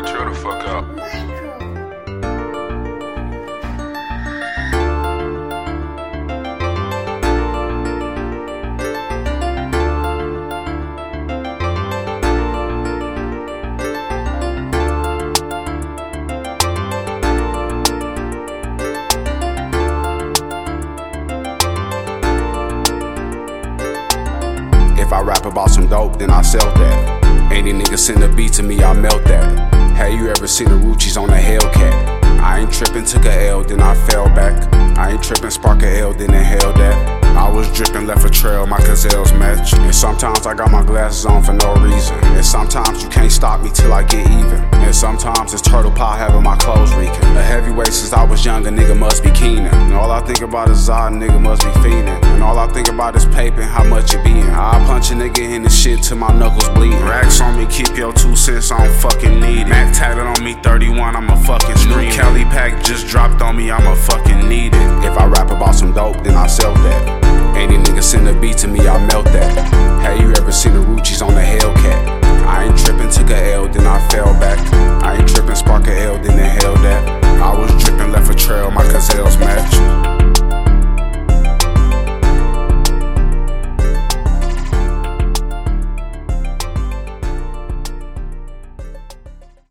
the fuck out. If I rap about some dope, then I sell that. Any nigga send a beat to me, I melt that. Have you ever seen the Ruchis on a Hellcat? I ain't trippin', took a L, then I fell back. I ain't trippin', spark a L, then inhale that. I was drippin', left a trail, my gazelles match. And sometimes I got my glasses on for no reason. And sometimes you can't stop me till I get even. And sometimes it's turtle pie having my clothes reeking. A heavyweight since I was young, a nigga must be keenin'. And all I think about is I, nigga must be fiendin'. And all I think about is paper how much it bein'. I punch a nigga in the shit till my knuckles bleedin' since I don't fucking need it. Mac tatted on me 31, I'ma fucking scream. New Kelly pack just dropped on me, I'ma fucking need it. If I rap about some dope, then I sell that. Any nigga send a beat to me, I melt that. Have you ever seen the Ruchis on the Hellcat? I ain't trippin', took a L, then I fell back. I ain't trippin', spark a L, then inhale that. I was drippin', left a trail, my gazelle's mad.